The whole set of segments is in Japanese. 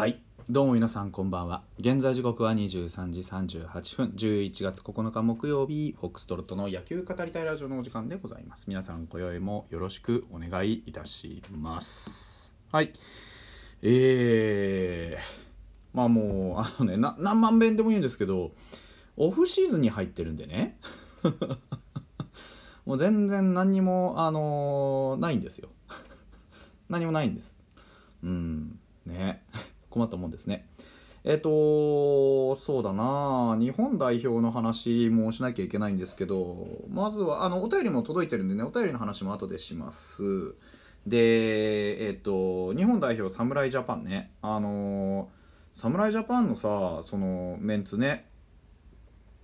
はい。どうも皆さんこんばんは。現在時刻は23時38分。11月9日木曜日フォックストロットの野球語りたいラジオのお時間でございます。皆さん今宵もよろしくお願いいたします。はい。えー、まあもうあのね何万遍でも言うんですけどオフシーズンに入ってるんでね。もう全然何にもあのーないんですよ。何もないんです。うん。ね。困ったもんですね。えっ、とそうだな。日本代表の話もしなきゃいけないんですけどまずはあのお便りも届いてるんでねお便りの話も後でします。でえっ、と日本代表侍ジャパンね。あの侍ジャパンのさそのメンツね。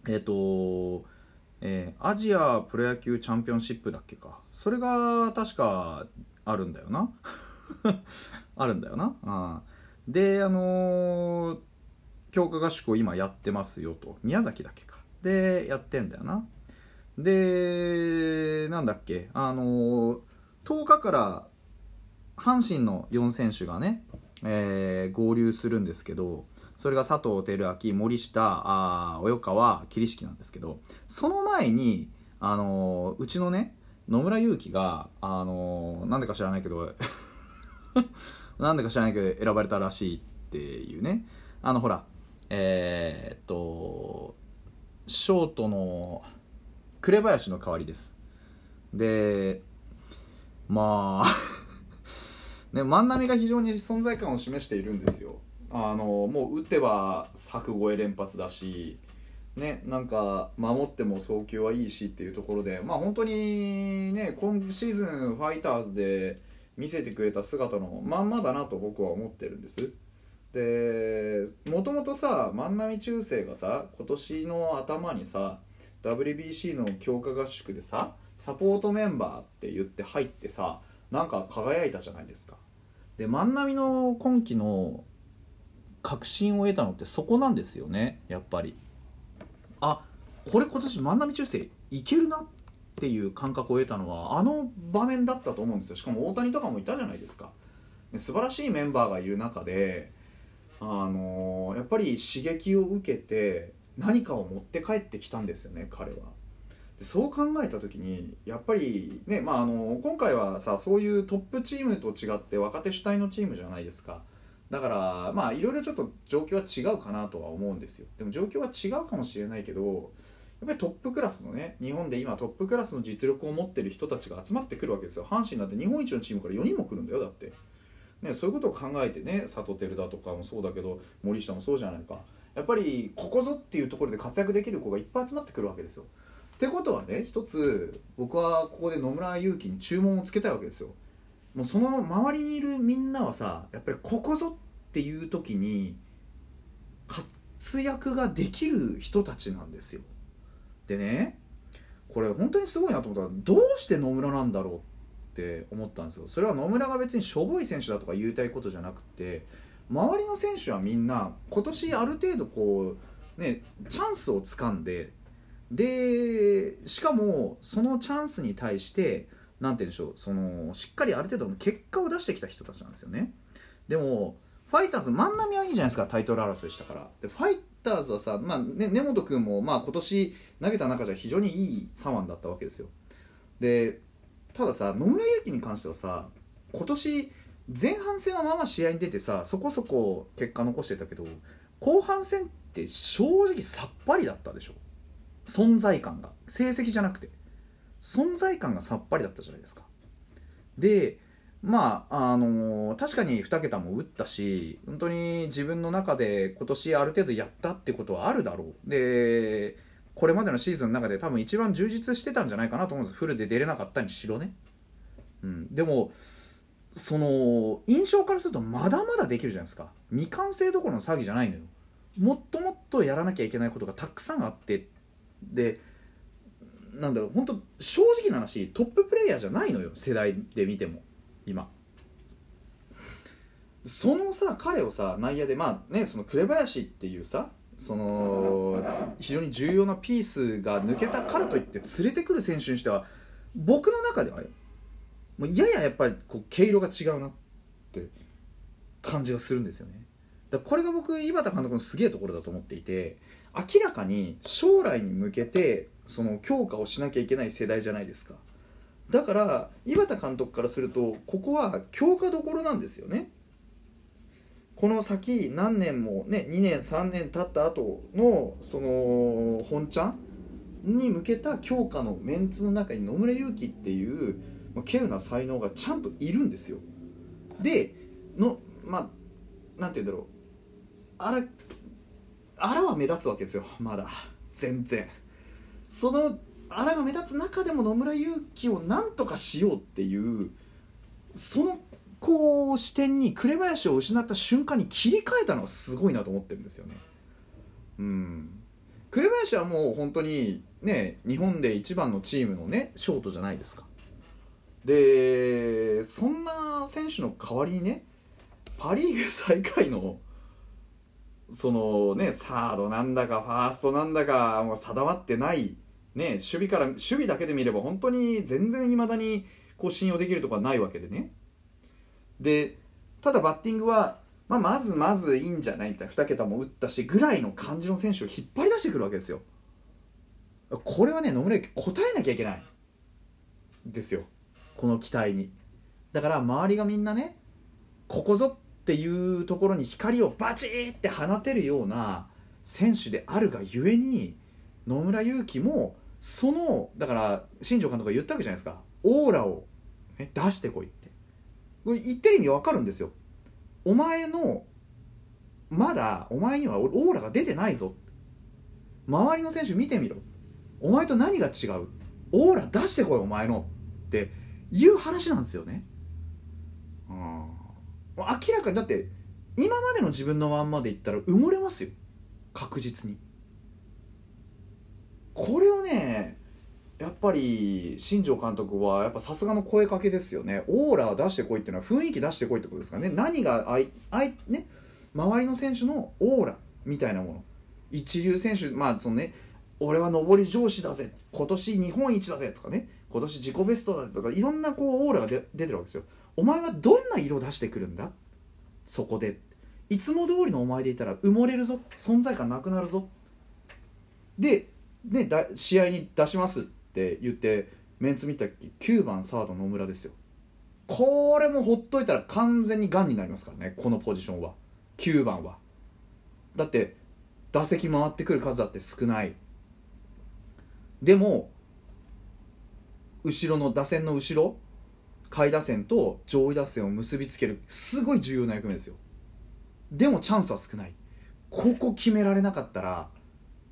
えっ、とえーアジアプロ野球チャンピオンシップだっけか。それが確かあるんだよな。あるんだよな。あであのー強化合宿を今やってますよと。宮崎だけか。でやってんだよな。でなんだっけ。あのー10日から阪神の4選手がね、えー合流するんですけどそれが佐藤輝明森下あ及川桐敷なんですけどその前に、あのーうちのね野村勇輝が、あのーなんでか知らないけどなんでか知らないけど選ばれたらしいっていうね。あのほらえーっとショートの紅林の代わりです。でまあ ね万波が非常に存在感を示しているんですよ。あのもう打てば柵越え連発だしね、なんか守っても送球はいいしっていうところで、まあ、本当にね今シーズンファイターズで見せてくれた姿のまんまだなと僕は思ってるんです。でもともとさ万波中正がさ今年の頭にさ WBC の強化合宿でさサポートメンバーって言って入ってさなんか輝いたじゃないですか。で万波の今季の確信を得たのってそこなんですよねやっぱり。あこれ今年万波中正いけるなっていう感覚を得たのはあの場面だったと思うんですよ。しかも大谷とかもいたじゃないですか。素晴らしいメンバーがいる中であのやっぱり刺激を受けて何かを持って帰ってきたんですよね彼は。でそう考えた時にやっぱりねまああの今回はさそういうトップチームと違って若手主体のチームじゃないですか。だからまあいろいろちょっと状況は違うかなとは思うんですよ。でも状況は違うかもしれないけどやっぱりトップクラスのね日本で今トップクラスの実力を持ってる人たちが集まってくるわけですよ。阪神だって日本一のチームから4人も来るんだよだって、ね、そういうことを考えてね佐藤輝だとかもそうだけど森下もそうじゃないか。やっぱりここぞっていうところで活躍できる子がいっぱい集まってくるわけですよ。ってことはね一つ僕はここで野村勇輝に注文をつけたいわけですよ。もうその周りにいるみんなはさやっぱりここぞっていう時に活躍ができる人たちなんですよ。でねこれ本当にすごいなと思ったらどうして野村なんだろうって思ったんですよ。それは野村が別にしょぼい選手だとか言いたいことじゃなくて周りの選手はみんな今年ある程度こうねチャンスをつかんででしかもそのチャンスに対してなんて言うんでしょうそのしっかりある程度の結果を出してきた人たちなんですよね。でもファイターズ万波はいいじゃないですかタイトル争いしたから。でファイターズはさ、まあね、根本君も、まあ、今年投げた中じゃ非常にいい左腕だったわけですよ。でたださ野村勇輝に関してはさ今年前半戦はまあまあ試合に出てさそこそこ結果残してたけど後半戦って正直さっぱりだったでしょ。存在感が。成績じゃなくて。存在感がさっぱりだったじゃないですか。でまああの確かに2桁も打ったし本当に自分の中で今年ある程度やったってことはあるだろう。でこれまでのシーズンの中で多分一番充実してたんじゃないかなと思うんです。フルで出れなかったにしろね、うん、でもその印象からするとまだまだできるじゃないですか。未完成どころの騒ぎじゃないのよ。もっともっとやらなきゃいけないことがたくさんあってでなんだろう本当正直な話トッププレイヤーじゃないのよ世代で見ても。今。そのさ彼をさ内野でまあねその紅林っていうさその非常に重要なピースが抜けたからといって連れてくる選手にしては僕の中ではもうやややっぱりこう毛色が違うなって感じがするんですよね。だこれが僕井端監督のすげえところだと思っていて明らかに将来に向けてその強化をしなきゃいけない世代じゃないですか。だから井端監督からするとここは強化どころなんですよね。この先何年もね2年3年経った後のその本ちゃんに向けた強化のメンツの中に野村勇輝っていう稀有な才能がちゃんといるんですよ。でのまあなんて言うんだろう。あらあらは目立つわけですよ。まだ。全然。そのあらが目立つ中でも野村勇輝をなんとかしようっていうそのこう視点に紅林を失った瞬間に切り替えたのはすごいなと思ってるんですよね。うん。紅林はもう本当にね日本で一番のチームのねショートじゃないですか。でそんな選手の代わりにねパ・リーグ最下位のそのねサードなんだかファーストなんだかもう定まってないね守備から守備だけで見れば本当に全然いまだにこう信用できるとかないわけでね。でただバッティングは、まあ、まずまずいいんじゃないみたいな2桁も打ったしぐらいの感じの選手を引っ張り出してくるわけですよ。これはね野村答えなきゃいけない。ですよ。この期待に。だから周りがみんなねここぞっていうところに光をバチーって放てるような選手であるがゆえに野村勇輝もそのだから新庄監督が言ったわけじゃないですか。オーラを、ね、出してこいって。これ言ってる意味わかるんですよ。お前のまだお前にはオーラが出てないぞ。周りの選手見てみろ。お前と何が違う？オーラ出してこいお前の。っていう話なんですよね。うん。明らかにだって今までの自分のまんまでいったら埋もれますよ。確実に。これをねやっぱり新庄監督はやっぱさすがの声かけですよね。オーラ出してこいっていうのは雰囲気出してこいってことですかね。何があいあい、ね、周りの選手のオーラみたいなもの。一流選手まあそのね俺は上り上司だぜ。今年日本一だぜとかね。今年自己ベストだぜとかいろんなこうオーラが出てるわけですよ。お前はどんな色出してくるんだ？そこで。いつも通りのお前でいたら埋もれるぞ。存在感なくなるぞ。でね、だ試合に出しますって言ってメンツ見た時9番サード野村ですよ。これもほっといたら完全にがんになりますからねこのポジションは。9番は。だって打席回ってくる数だって少ない。でも後ろの打線の後ろ下位打線と上位打線を結びつけるすごい重要な役目ですよ。でもチャンスは少ない。ここ決められなかったら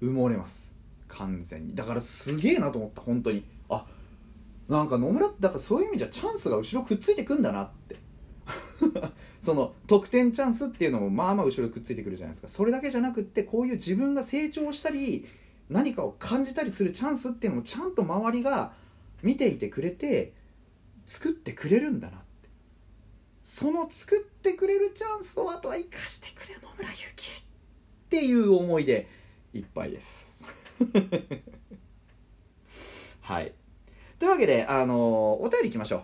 埋もれます。完全に。だからすげえなと思った本当に。あなんか野村だからそういう意味じゃチャンスが後ろくっついてくんだなって。その得点チャンスっていうのもまあまあ後ろくっついてくるじゃないですか。それだけじゃなくってこういう自分が成長したり何かを感じたりするチャンスっていうのもちゃんと周りが見ていてくれて作ってくれるんだなって。その作ってくれるチャンスをあとは生かしてくれ野村ゆきっていう思いでいっぱいです。はい。というわけであのお便り行きましょう。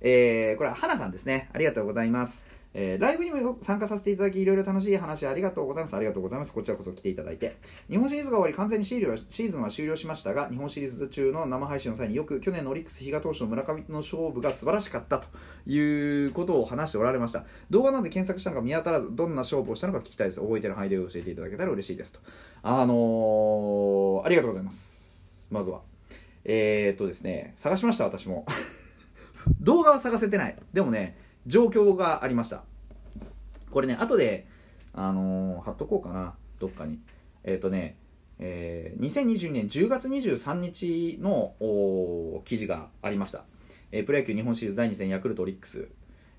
えー、これはなさんですね。ありがとうございます。えー、ライブにも参加させていただき、いろいろ楽しい話ありがとうございます。ありがとうございます。こちらこそ来ていただいて。日本シリーズが終わり、完全にシーズンは終了しましたが、日本シリーズ中の生配信の際によく去年のオリックス比嘉投手の村上の勝負が素晴らしかったということを話しておられました。動画などで検索したのが見当たらず、どんな勝負をしたのか聞きたいです。覚えてる範囲で教えていただけたら嬉しいですと。あのー、ありがとうございます。まずは。えー、っとですね、探しました、私も。動画は探せてない。でもね、状況がありました。これね後であのー、貼っとこうかな。どっかに。えっ、ー、とねえー、2022年10月23日の記事がありました、えー、プロ野球日本シリーズ第2戦ヤクルトオリックス、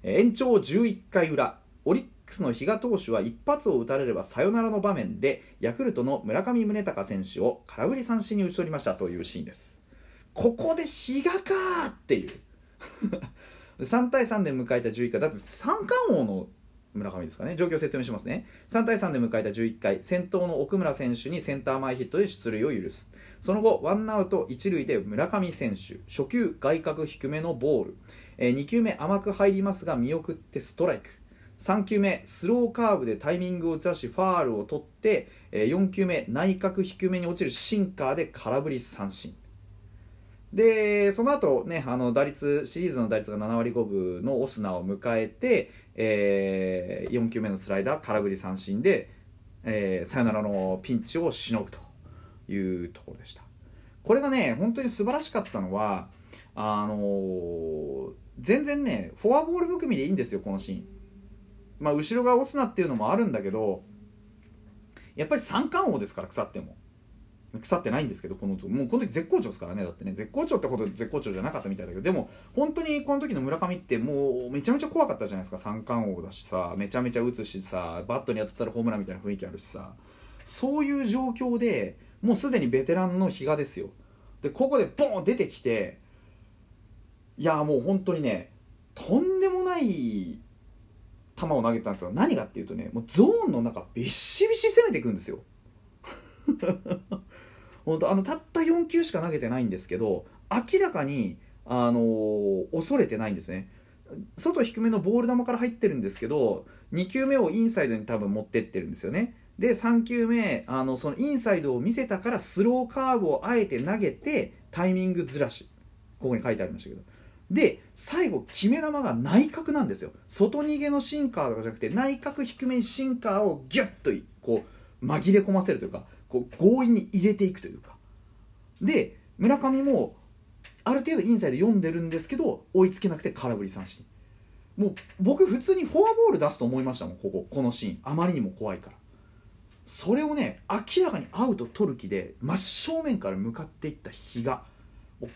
えー、延長11回裏。オリックスの比嘉投手は一発を打たれればサヨナラの場面でヤクルトの村上宗隆選手を空振り三振に打ち取りましたというシーンです。ここで比嘉かっていう。3対3で迎えた11回。だって三冠王の村上ですかね。状況を説明しますね。3対3で迎えた11回。先頭の奥村選手にセンター前ヒットで出塁を許す。その後ワンアウト1塁で村上選手。初球外角低めのボール、えー、2球目甘く入りますが見送ってストライク。3球目スローカーブでタイミングをずらしファールを取って、えー4球目内角低めに落ちるシンカーで空振り三振。でその後ねあの打率シリーズの打率が7割5分のオスナを迎えて、え4球目のスライダー空振り三振で、えーサヨナラのピンチをしのぐというところでした。これがね本当に素晴らしかったのはあのー全然ねフォアボール含みでいいんですよこのシーン。まあ後ろがオスナっていうのもあるんだけどやっぱり三冠王ですから腐っても。腐ってないんですけどこのもうこの時絶好調ですからねだってね。絶好調ってほど絶好調じゃなかったみたいだけどでも本当にこの時の村上ってもうめちゃめちゃ怖かったじゃないですか。三冠王だしさめちゃめちゃ打つしさバットに当たったらホームランみたいな雰囲気あるしさ。そういう状況でもうすでにベテランの比嘉ですよ。でここでボーン出てきていやもう本当にねとんでもない球を投げたんですよ。何がっていうとねもうゾーンの中ビシビシ攻めていくんですよ。本当あのたった4球しか投げてないんですけど明らかに、あのー恐れてないんですね。外低めのボール球から入ってるんですけど2球目をインサイドに多分持ってってるんですよね。で3球目あのそのインサイドを見せたからスローカーブをあえて投げてタイミングずらしここに書いてありましたけど。で最後決め球が内角なんですよ。外逃げのシンカーとかじゃなくて内角低めにシンカーをギュッとこう紛れ込ませるというかこう強引に入れていくというか。で村上もある程度インサイド読んでるんですけど追いつけなくて空振り三振。もう僕普通にフォアボール出すと思いましたもんこここのシーン。あまりにも怖いから。それをね明らかにアウト取る気で真正面から向かっていった日が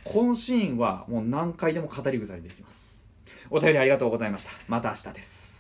このシーンはもう何回でも語り草にできます。お便りありがとうございました。また明日です。